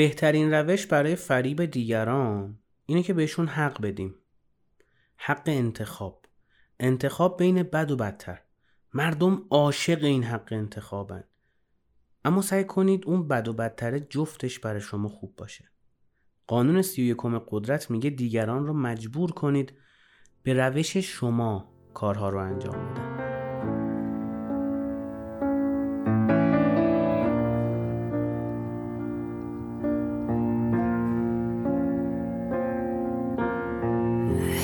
بهترین روش برای فریب دیگران اینه که بهشون حق بدیم. حق انتخاب. انتخاب بین بد و بدتر. مردم عاشق این حق انتخابن. اما سعی کنید اون بد و بدتره جفتش برای شما خوب باشه. قانون سی و یکم قدرت میگه دیگران رو مجبور کنید به روش شما کارها رو انجام بدن.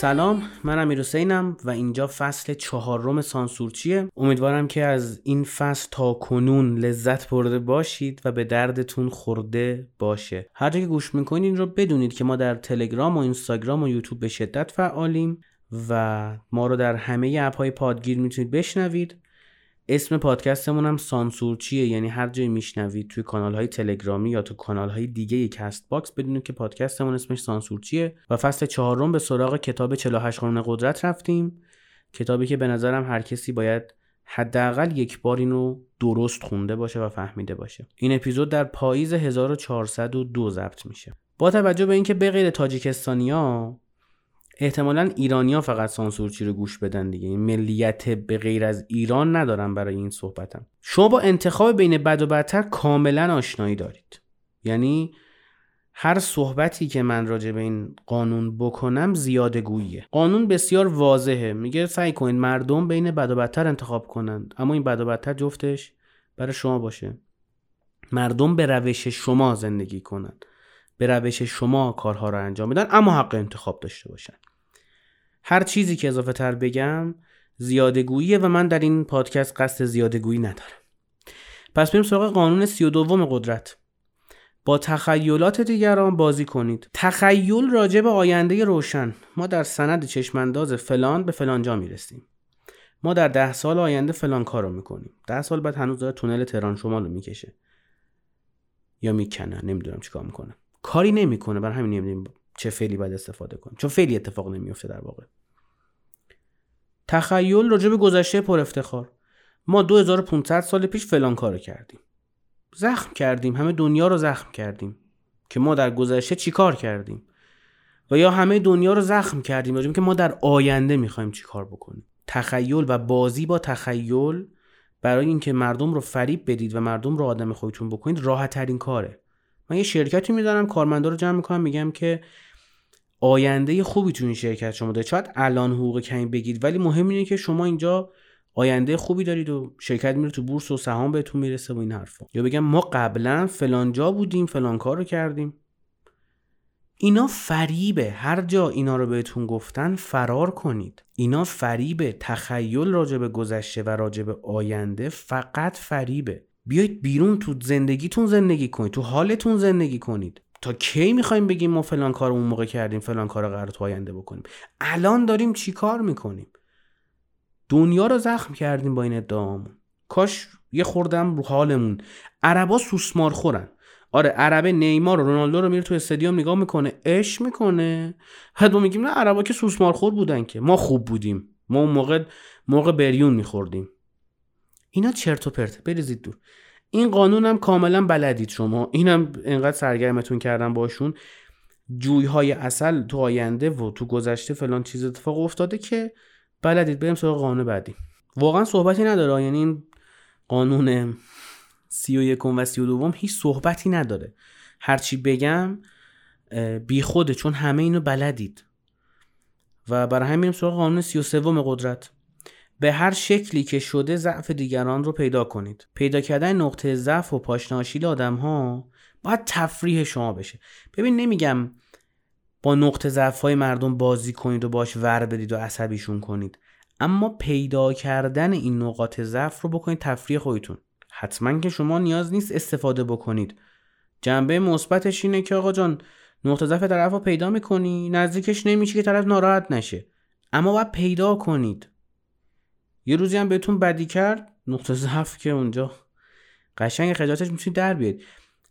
سلام من امیر حسینم و اینجا فصل چهارم سانسورچیه. امیدوارم که از این فصل تا کنون لذت برده باشید و به دردتون خورده باشه. هر جا که گوش می‌کنید این رو بدونید که ما در تلگرام و اینستاگرام و یوتیوب به شدت فعالیم و ما رو در همه اپ های پادگیر می‌تونید بشنوید. اسم پادکستمون هم سانسور چیه یعنی هر جایی میشنوید توی کانال های تلگرامی یا تو کانال های دیگه CastBox بدونید که پادکستمون اسمش سانسور چیه و فصل چهارم به سراغ کتاب 48 قانون قدرت رفتیم. کتابی که به نظرم هر کسی باید حداقل یک بار اینو درست خونده باشه و فهمیده باشه. این اپیزود در پاییز 1402 ضبط میشه. با توجه به اینکه به غیر تاجیکستانیا احتمالا ایرانیا فقط سانسورچی رو گوش بدن دیگه. این ملیت به غیر از ایران ندارم برای این صحبتم. شما با انتخاب بین بد و بدتر کاملا آشنایی دارید. یعنی هر صحبتی که من راجع به این قانون بکنم زیاده گوییه. قانون بسیار واضحه. میگه سعی کنید مردم بین بد و بدتر انتخاب کنند. اما این بد و بدتر جفتش برای شما باشه. مردم به روش شما زندگی کنند. به روش شما کارها رو انجام بدن اما حق انتخاب داشته باشن. هر چیزی که اضافه تر بگم زیاده گوییه و من در این پادکست قصد زیاده گویی ندارم. پس بریم سراغ قانون سی و دوم قدرت. با تخیلات دیگران بازی کنید. تخیل راجع به آینده روشن. ما در سند چشمانداز فلان به فلان جا می‌رسیم. ما در ده سال آینده فلان کار رو می‌کنیم. ده سال بعد هنوز داره تونل تهران شمال رو می‌کشه. یا می‌کنه نمی‌دونم چیکار می‌کنه. کاری نمی‌کنه. بر همین نمی‌دونیم چه فعلی باید استفاده کنیم. چون فعلی اتفاق نمیفته در واقع. تخیل راجع گذشته پر افتخار. ما 2500 سال پیش فلان کارو کردیم. زخم کردیم. همه دنیا رو زخم کردیم. که ما در گذشته چیکار کردیم؟ و یا همه دنیا رو زخم کردیم. راجع که ما در آینده می‌خوایم چیکار بکنیم. تخیل و بازی با تخیل برای اینکه مردم رو فریب بدید و مردم رو آدم خودتون بکنید راحت ترین کاره. من یه شرکتی میدارم کارمندا رو جمع می‌کنم میگم که آینده خوبی تو این شرکت شما دارید. شاید الان حقوق کمی بگید ولی مهم اینه که شما اینجا آینده خوبی دارید و شرکت میره تو بورس و سهام بهتون می‌رسه و این حرفا. یا بگم ما قبلا فلان جا بودیم فلان کار رو کردیم. اینا فریبه. هر جا اینا رو بهتون گفتن فرار کنید. اینا فریبه. تخیل راجع گذشته و راجع آینده فقط فریبه. بیایید بیرون تو زندگیتون زندگی کنید. تو حالتون زندگی کنید. تا کی می‌خوایم بگیم ما فلان کار اون موقع کردیم فلان کار قرار تو آینده بکنیم؟ الان داریم چی کار می‌کنیم؟ دنیا رو زخم کردیم با این ادعامون کاش یه خوردم رو حالمون. عربا سوسمار خورن آره عربه نیمار و رونالدو رو میره تو استادیوم نگاه می‌کنه اش می‌کنه. بعد ما میگیم نه عربا که سوسمار خور بودن که. ما خوب بودیم. ما اون موقع موقع بریون میخوردیم. اینا چرت و پرت بریزید دور. این قانون هم کاملا بلدید شما. اینم انقدر سرگرمتون کردم باشون. جویهای اصل تو آینده و تو گذشته فلان چیز اتفاق افتاده که بلدید بریم سراغ قانون بعدی. واقعا صحبتی نداره. یعنی این قانون سی و یکم و سی و دوم هیچ صحبتی نداره. هرچی بگم بی خوده چون همه اینو بلدید. و برای همین سراغ قانون سی و سوم قدرت. به هر شکلی که شده ضعف دیگران رو پیدا کنید. پیدا کردن نقطه ضعف و پاشناشیل آدم ها باید تفریح شما بشه. ببین نمیگم با نقطه ضعف های مردم بازی کنید و باش ور بدید و عصبیشون کنید. اما پیدا کردن این نقاط ضعف رو بکنید تفریح خودتون. حتما که شما نیاز نیست استفاده بکنید. جنبه مثبتش اینه که آقا جان نقطه ضعف طرف پیدا می‌کنی نزدیکش نمیشه که طرف ناراحت نشه. اما باید پیدا کنید. یه روزی هم بهتون بدی کرد. نقطه ضعف که اونجا. قشنگ خجالتش می‌تونید در بیاد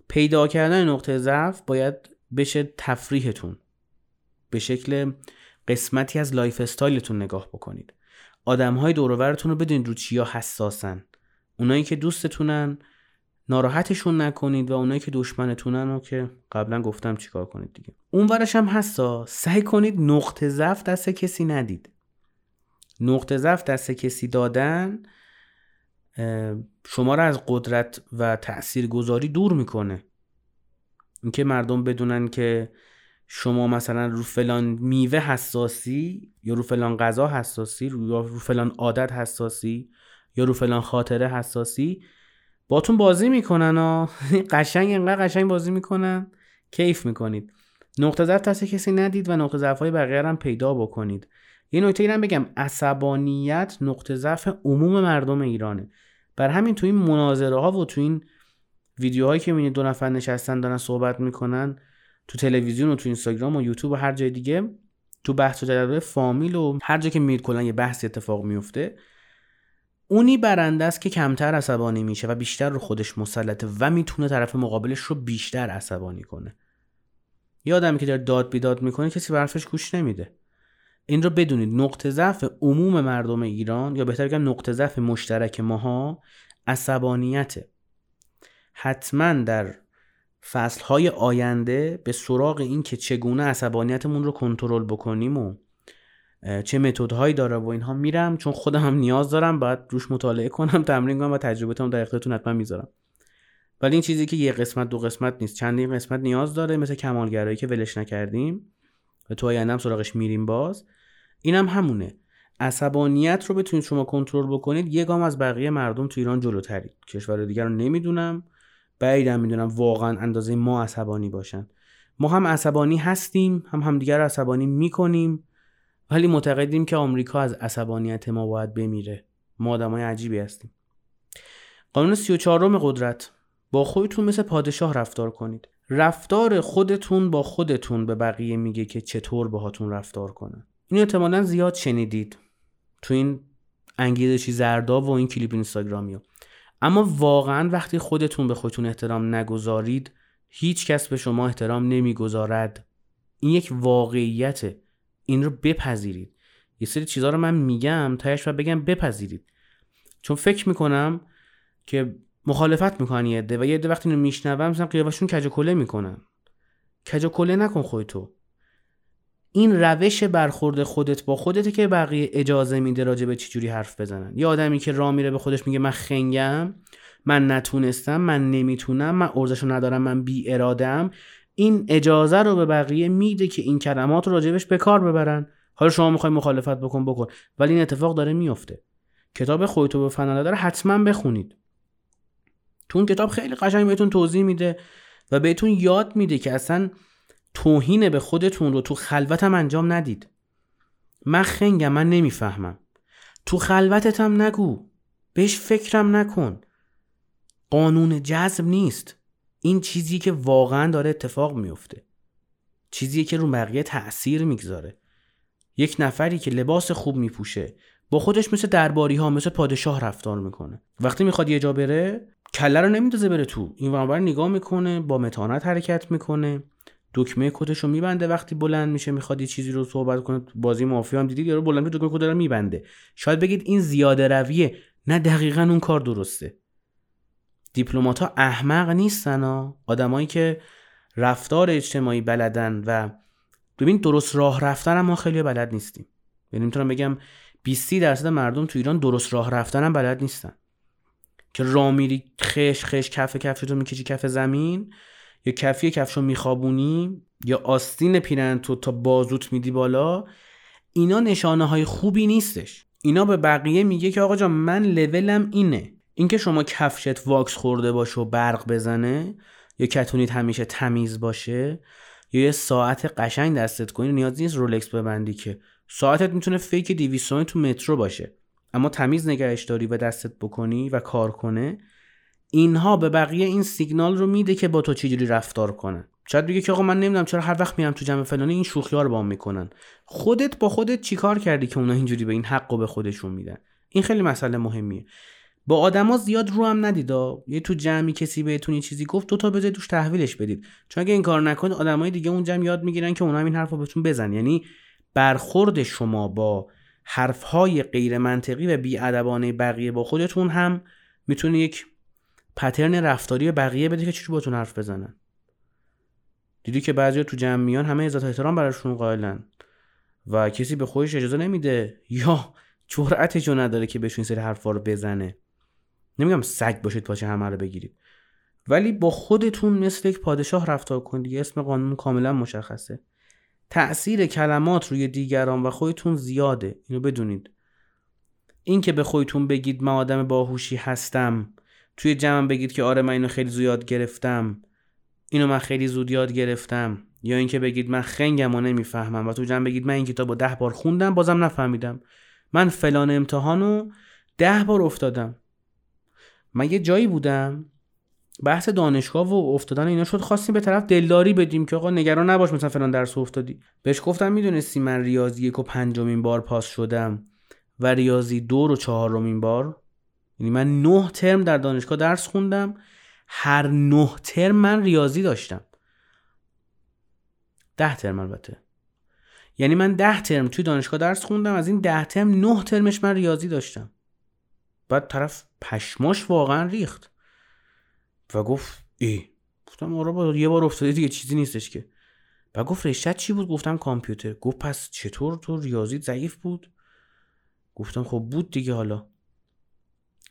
پیدا کردن نقطه ضعف باید بشه تفریحتون. به شکل قسمتی از lifestyle تون نگاه بکنید. آدم های دورورتون رو بدونید رو چیا حساسن. اونایی که دوستتونن ناراحتشون نکنید و اونایی که دشمنتونن رو که قبلا گفتم چیکار کنید دیگه. اون ورش هم هستا سعی کنید نقطه ضعف دست کسی ندید. نقطه ضعف دست کسی دادن شما رو از قدرت و تأثیر گذاری دور می‌کنه. اینکه مردم بدونن که شما مثلا رو فلان میوه حساسی یا رو فلان غذا حساسی یا رو فلان عادت حساسی یا رو فلان خاطره حساسی باتون بازی می‌کنن و قشنگ انقدر قشنگ بازی می‌کنن. کیف می‌کنید. نقطه ضعف دست کسی ندید و نقطه ضعف های بقیه هم پیدا بکنید. یه نکته ایرم بگم عصبانیت نقطه ضعف عموم مردم ایرانه. بر همین تو این مناظره ها و تو این ویدیوهایی که می‌بینید دو نفر نشستن دارن صحبت می‌کنن تو تلویزیون و تو اینستاگرام و یوتیوب و هر جای دیگه تو بحث و جدل فامیل و هر جا که میرید کلا یه بحث اتفاق میفته اونی برنده است که کمتر عصبانی میشه و بیشتر رو خودش مسلطه و می‌تونه طرف مقابلش رو بیشتر عصبانی کنه. یه آدمی که داره داد بیداد می‌کنه کسی به حرفش گوش نمیده. این رو بدونید نقطه ضعف عموم مردم ایران یا بهتر بگم نقطه ضعف مشترک ماها عصبانیته حتما در فصلهای آینده به سراغ این که چگونه عصبانیتمون رو کنترل بکنیم و چه متدهایی داره و اینها میرم چون خودم هم نیاز دارم باید روش مطالعه کنم تمرین کنم و تجربتم در اختیارتون حتما می‌ذارم. ولی این چیزی که یه قسمت دو قسمت نیست چندین قسمت نیاز داره مثل کمالگرایی که ولش نکردیم و تو هم سراغش میریم باز. اینم هم همونه. عصبانیت رو بتونید شما کنترل بکنید یه گام از بقیه مردم تو ایران جلوترید کشور دیگر رو نمی‌دونم. بعیدم می‌دونم واقعا اندازه ما عصبانی باشن. ما هم عصبانی هستیم هم همدیگر عصبانی می‌کنیم ولی معتقدیم که آمریکا از عصبانیت ما باید بمیره. ما آدمای عجیبی هستیم. قانون 34 قدرت. با خودتون مثل پادشاه رفتار کنید. رفتار خودتون با خودتون به بقیه میگه که چطور باهاتون رفتار کنن. این احتمالا زیاد شنیدید تو این انگیزشی زردا و این کلیپ اینستاگرامی اما واقعا وقتی خودتون به خودتون احترام نگذارید هیچ کس به شما احترام نمی‌گذارد. این یک واقعیته این رو بپذیرید. یه سری چیزها رو من میگم تایش و بگم بپذیرید. چون فکر می‌کنم که مخالفت می‌کنن یه عده و یه عده وقتی اینو میشنوم مثلا قیافشون کج کله می‌کنن. کج کله نکن خودتو. این روش برخورد خودت با خودت که بقیه اجازه میده راجع به چجوری حرف بزنن. یه آدمی که راه میره به خودش میگه من خنگم من نتونستم من نمی‌تونم من ارزشو ندارم من بی ارادم این اجازه رو به بقیه میده که این کلمات رو راجبش به کار ببرن. حالا شما می‌خوای مخالفت بکن بکن. ولی این اتفاق داره میفته کتاب خودتو به فنا داره حتما بخونید. تو اون کتاب خیلی قشنگ بهتون توضیح میده و بهتون یاد میده که اصلا توهین به خودتون رو تو خلوتم انجام ندید. من خنگم من نمی‌فهمم. تو خلوتتم نگو. بهش فکرم نکن. قانون جذب نیست. این چیزی که واقعا داره اتفاق میفته چیزی که رو بقیه تاثیر می‌گذاره. یک نفری که لباس خوب میپوشه با خودش مثل درباری ها مثل پادشاه رفتار می‌کنه. وقتی می‌خواد یه جا بره کله رو نمیندازه بره تو. این ور نگاه می‌کنه با متانت حرکت می‌کنه. دکمه کدش رو میبنده وقتی بلند میشه می‌خواد یه چیزی رو صحبت کنه. بازی مافیا هم دیدید یارو بلند دکمه کد رو میبنده. شاید بگید این زیاده رویه. نه دقیقا اون کار درسته. دیپلمات ها احمق نیستن ها. آدمایی که رفتار اجتماعی بلدن و ببین درست راه رفتن هم ما خیلی بلد نیستیم. یعنی می‌تونم بگم 20 درصد مردم تو ایران درست راه رفتن هم بلد نیستن. که راه میری خش خش کف کفشتو می‌کشی کف زمین. یا کفی کفشو میخوابونی یا آستین پیرن تو تا بازوت میدی بالا اینا نشانه های خوبی نیستش. اینا به بقیه میگه که آقا جان من لولم اینه. اینکه شما کفشت واکس خورده باشه و برق بزنه یا کتونیت همیشه تمیز باشه یا یه ساعت قشنگ دستت کنی نیاز نیست رولکس ببندی که. ساعتت می‌تونه فیک 200 تو مترو باشه. اما تمیز نگهش داری و دستت بکنی و کار کنه اینها به بقیه این سیگنال رو میده که با تو چجوری رفتار کنن. شاید بگه که آقا من نمی‌دونم چرا هر وقت میام تو جمع فلانی این شوخی ها رو می‌کنن. خودت با خودت چیکار کردی که اونا اینجوری به این حق به خودشون میدن؟ این خیلی مسئله مهمیه. با آدما زیاد رو هم ندید یه تو جمعی کسی بهتون یه چیزی گفت دو تا بذارید توش تحویلش بدید. چون اگه این کار نکنید آدمای دیگه اون جمع یاد می‌گیرن که اونا هم این حرفو بهتون بزن یعنی برخورد شما با حرفهای غیر منطقی و بیادبانه بقیه با خودتون هم می‌تونه یک پترن رفتاری بقیه بده که چجوری باتون حرف بزنن. دیدی که بعضی تو جمع میان همه عزت احترام براشون قائلن. و کسی به خودش اجازه نمیده. یا جرأتشو نداره که بهشون سری حرفا رو بزنه. نمیگم سگ باشید پاچه همه رو بگیرید. ولی با خودتون مثل یک پادشاه رفتار کنید. اسم قانون کاملا مشخصه. تأثیر کلمات روی دیگران و خودتون زیاده. اینو بدونید. این که به خودتون بگید من آدم باهوشی هستم توی جمع بگید که آره من اینو خیلی زیاد گرفتم. اینو من خیلی زود یاد گرفتم. یا اینکه بگید من خنگم و نمی‌فهمم. و تو جمع بگید من این کتاب رو ده بار خوندم بازم نفهمیدم. من فلان امتحانو ده بار افتادم. من یه جایی بودم بحث دانشگاه و افتادن اینا شد. خواستیم به طرف دلداری بدیم که آقا نگران نباش مثلا فلان درس افتادی. بهش گفتم می‌دونستی من ریاضی یک و پنجمین بار پاس شدم و ریاضی دو رو چهارمین بار. یعنی من نه ترم در دانشگاه درس خوندم. هر نه ترم من ریاضی داشتم. ده ترم البته. یعنی من ده ترم توی دانشگاه درس خوندم از این ده ترم نه ترمش من ریاضی داشتم. بعد طرف پشماش واقعا ریخت و گفت ای گفتم آره با یه بار افتاده دیگه چیزی نیستش که. و گفت رشتت چی بود؟ گفتم کامپیوتر. گفت پس چطور تو ریاضی ضعیف بود؟ گفتم خب بود دیگه حالا.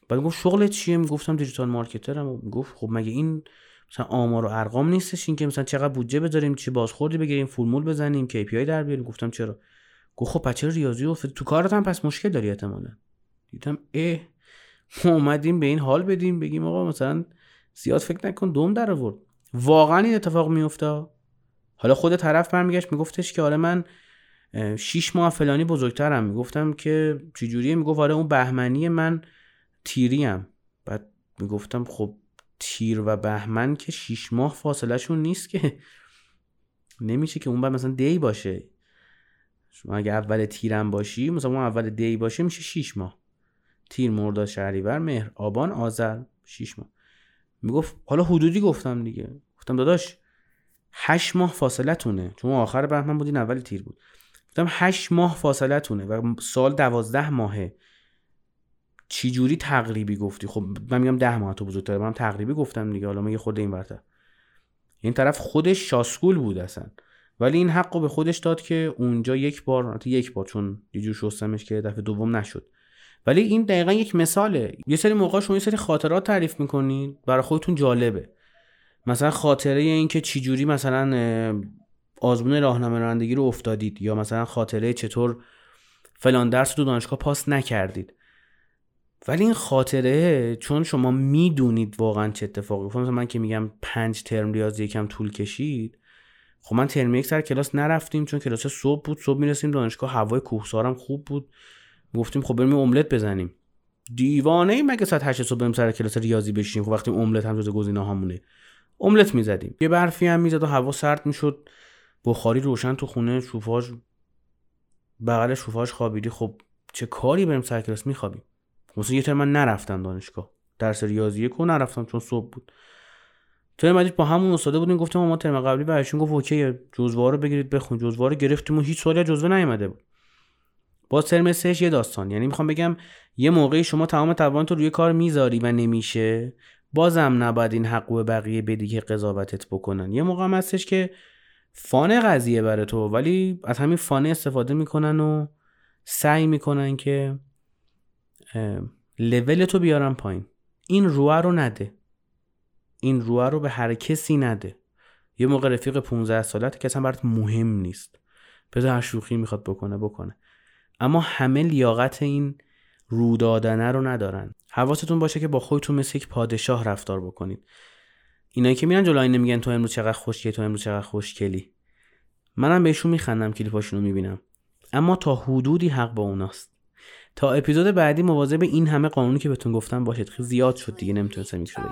بعد گفت شغلت چیه؟ می‌گفتم دیجیتال مارکترم. گفت خب مگه این مثلا آمار و ارقام نیستش این که مثلا چقدر بودجه بذاریم چی بازخوردی بگیریم فرمول بزنیم KPI در بیاریم؟ گفتم چرا؟ گفت خب چرا ریاضی افتاد تو کارت هم پس مشکل داری احتمالاً. دیدم اه ما اومدیم به این حال بدیم بگیم آقا مثلا زیاد فکر نکن دوم در آورد. واقعا این اتفاق میفته حالا خود طرف برمیگشت میگفتش که آره من شیش ماه فلانی بزرگترم. می‌گفتم که چجوریه؟ می‌گفت آره اون بهمنی من تیریم. بعد می‌گفتم خب تیر و بهمن که شیش ماه فاصله شون نیست که. نمیشه که اون بعد مثلا دی باشه. شما اگه اول تیرم باشی مثلا اون اول دی باشه میشه شیش ماه. تیر مرداد شهریور مهر آبان آذر شیش ماه. می‌گفت حالا حدودی گفتم دیگه. گفتم داداش هشت ماه فاصله تونه چون آخر بهمن بودین اول تیر بود. گفتم هشت ماه فاصله تونه و سال دوازده ماهه. چی جوری تقریبی گفتی؟ خب من میگم ده ماه تو بزرگتره من تقریبی گفتم دیگه حالا یه خود این برتر این طرف خودش شاسکول بود اصلا. ولی این حق رو به خودش داد که اونجا یک بار یک بار چون یه جور شستمش که دفعه دوم نشد. ولی این دقیقا یک مثاله. یه سری موقع شما یه سری خاطرات تعریف می‌کنید برای خودتون جالبه. مثلا خاطره این که چجوری مثلا آزمون راهنمای رانندگی رو افتادید یا مثلا خاطره چطور فلان درس رو دانشگاه پاس نکردید. ولی این خاطره چون شما می‌دونید واقعا چه اتفاقی افتاد من که میگم پنج ترم ریاضی یکم طول کشید خب من ترم یک سر کلاس نرفتیم چون کلاس صبح بود صبح می‌رسیم دانشگاه هوای کوهسارم خوب بود. گفتیم خب بریم املت بزنیم. دیوانه ای مگه ساعت 8 صبح بریم سر کلاس ریاضی بشیم خب وقتی املت هم جز گزینه هامونه املت می‌زدیم. یه برفی هم می‌زد و هوا سرد می‌شد. بخاری روشن تو خونه شوفاژ بغل شوفاژ خوابیدی. خب چه کاری بریم سر کلاس؟ میخوابیم. مثلا یه ترم من نرفتم دانشگاه. درس ریاضی کو نرفتم چون صبح بود. تو مدید با همون استاده بودیم گفتم ما ترم قبلی بهشون گفت اوکی جزوه رو بگیرید بخون. جزوه رو گرفتیم و هیچ سوالی جزوه نیومده بود. با ترم سهش یه داستان. یعنی می‌خوام بگم یه موقعی شما تمام توان تو روی کار می‌ذاری و نمیشه. بازم نباید این حق به بقیه بدی که قضاوتت بکنن. یه موقع هم هستش که فانه قضیه برای تو ولی از همین فانه استفاده می‌کنن و سعی می‌کنن که لول تو بیارن پایین. این روح رو نده. این روح رو به هر کسی نده. یه موقع رفیق 15 سالت که اصلا برات مهم نیست. بذار هر شوخی می‌خواد بکنه بکنه. اما همه لیاقت این رو دادنه رو ندارن. حواستون باشه که با خودتون مثل یک پادشاه رفتار بکنید. اینایی که میرن جلو آینه میگن تو امروز چقدر خوشگلی تو امروز چقدر خوشگلی. منم بهشون میخندم کلیپاشون رو می‌بینم. اما تا حدودی حق با اوناست. تا اپیزود بعدی مواظب این همه قانونی که بهتون گفتم باشید. خیلی زیاد شد دیگه نمی‌تونستم این شده